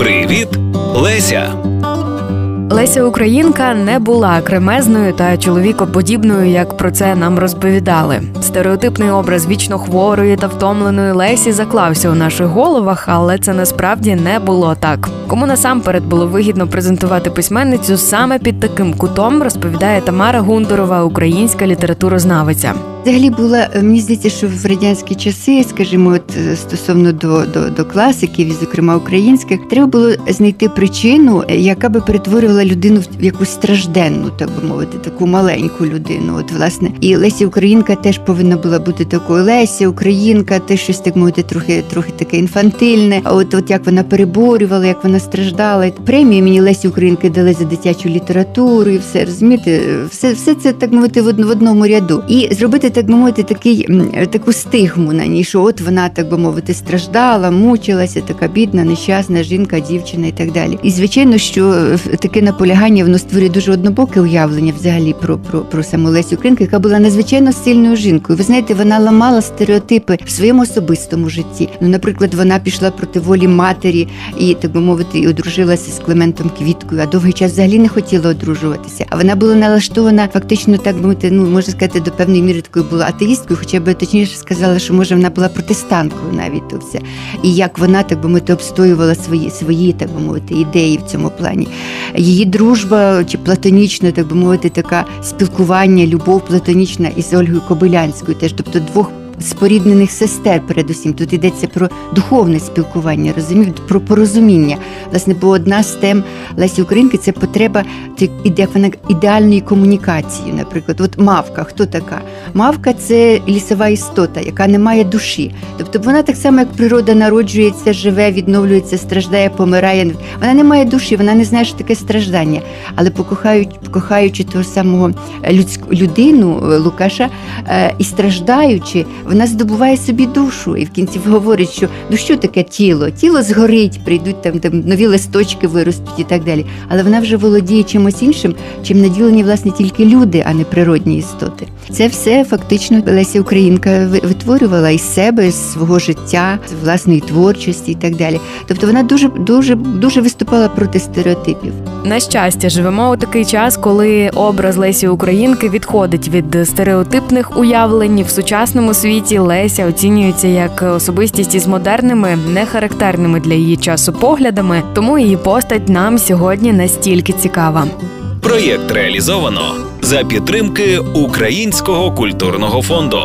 Привіт, Леся! Леся Українка не була кремезною та чоловікоподібною, як про це нам розповідали. Стереотипний образ вічно хворої та втомленої Лесі заклався у наших головах, але це насправді не було так. Кому насамперед було вигідно презентувати письменницю саме під таким кутом, розповідає Тамара Гундорова, українська літературознавиця. Взагалі була е, мені здається, що в радянські часи, скажімо, от е, стосовно до, до, до класиків, і зокрема українських, треба було знайти причину, е, яка би перетворювала людину в якусь стражденну, так би мовити, таку маленьку людину. От власне, і Леся Українка теж повинна була бути такою. Леся Українка, теж щось так мовити, трохи трохи таке інфантильне. А от от як вона переборювала, як вона страждала. Премію мені Лесі Українки дали за дитячу літературу, і все розумієте, все, все це так мовити в одному ряду. І зробити так би мовити, такий таку стигму на ній, що от вона, так би мовити, страждала, мучилася, така бідна, нещасна жінка, дівчина і так далі. І звичайно, що е, таке наполягання воно створює дуже однобоке уявлення взагалі про про, про саму Лесю Українку, яка була надзвичайно сильною жінкою. Ви знаєте, вона ламала стереотипи в своєму особистому житті. Ну, наприклад, вона пішла проти волі матері і так би мовити, і одружилася з Клементом Квіткою, а довгий час взагалі не хотіла одружуватися. А вона була налаштована фактично, так би мовити, ну можна сказати, до певної міри такою була атеїсткою, хоча б точніше сказала, що може вона була протестанткою навіть то. І як вона, так би мовити, обстоювала свої, свої, так би мовити, ідеї в цьому плані. Її дружба чи платонічна, так би мовити, така спілкування, любов платонічна із Ольгою Кобилянською, теж тобто двох споріднених сестер, передусім. Тут йдеться про духовне спілкування, розумієте, про порозуміння. Власне, бо одна з тем Лесі Українки це потреба ідеальної комунікації. Наприклад, от мавка, хто така? Мавка це лісова істота, яка не має душі. Тобто вона так само, як природа народжується, живе, відновлюється, страждає, помирає. Вона не має душі, вона не знає, що таке страждання. Але покохають, покохаючи того самого людську людину Лукаша е, і страждаючи, вона здобуває собі душу, і в кінці говорить, що ну що таке тіло? Тіло згорить, прийдуть там, там нові листочки виростуть і так далі. Але вона вже володіє чимось іншим, чим наділені власне тільки люди, а не природні істоти. Це все фактично Леся Українка витворювала із себе, з свого життя, з власної творчості і так далі. Тобто вона дуже дуже дуже виступала проти стереотипів. На щастя, живемо у такий час, коли образ Лесі Українки відходить від стереотипних уявлень в сучасному світі Леся оцінюється як особистість із модерними, не характерними для її часу поглядами, тому її постать нам сьогодні настільки цікава. Проєкт реалізовано за підтримки Українського культурного фонду.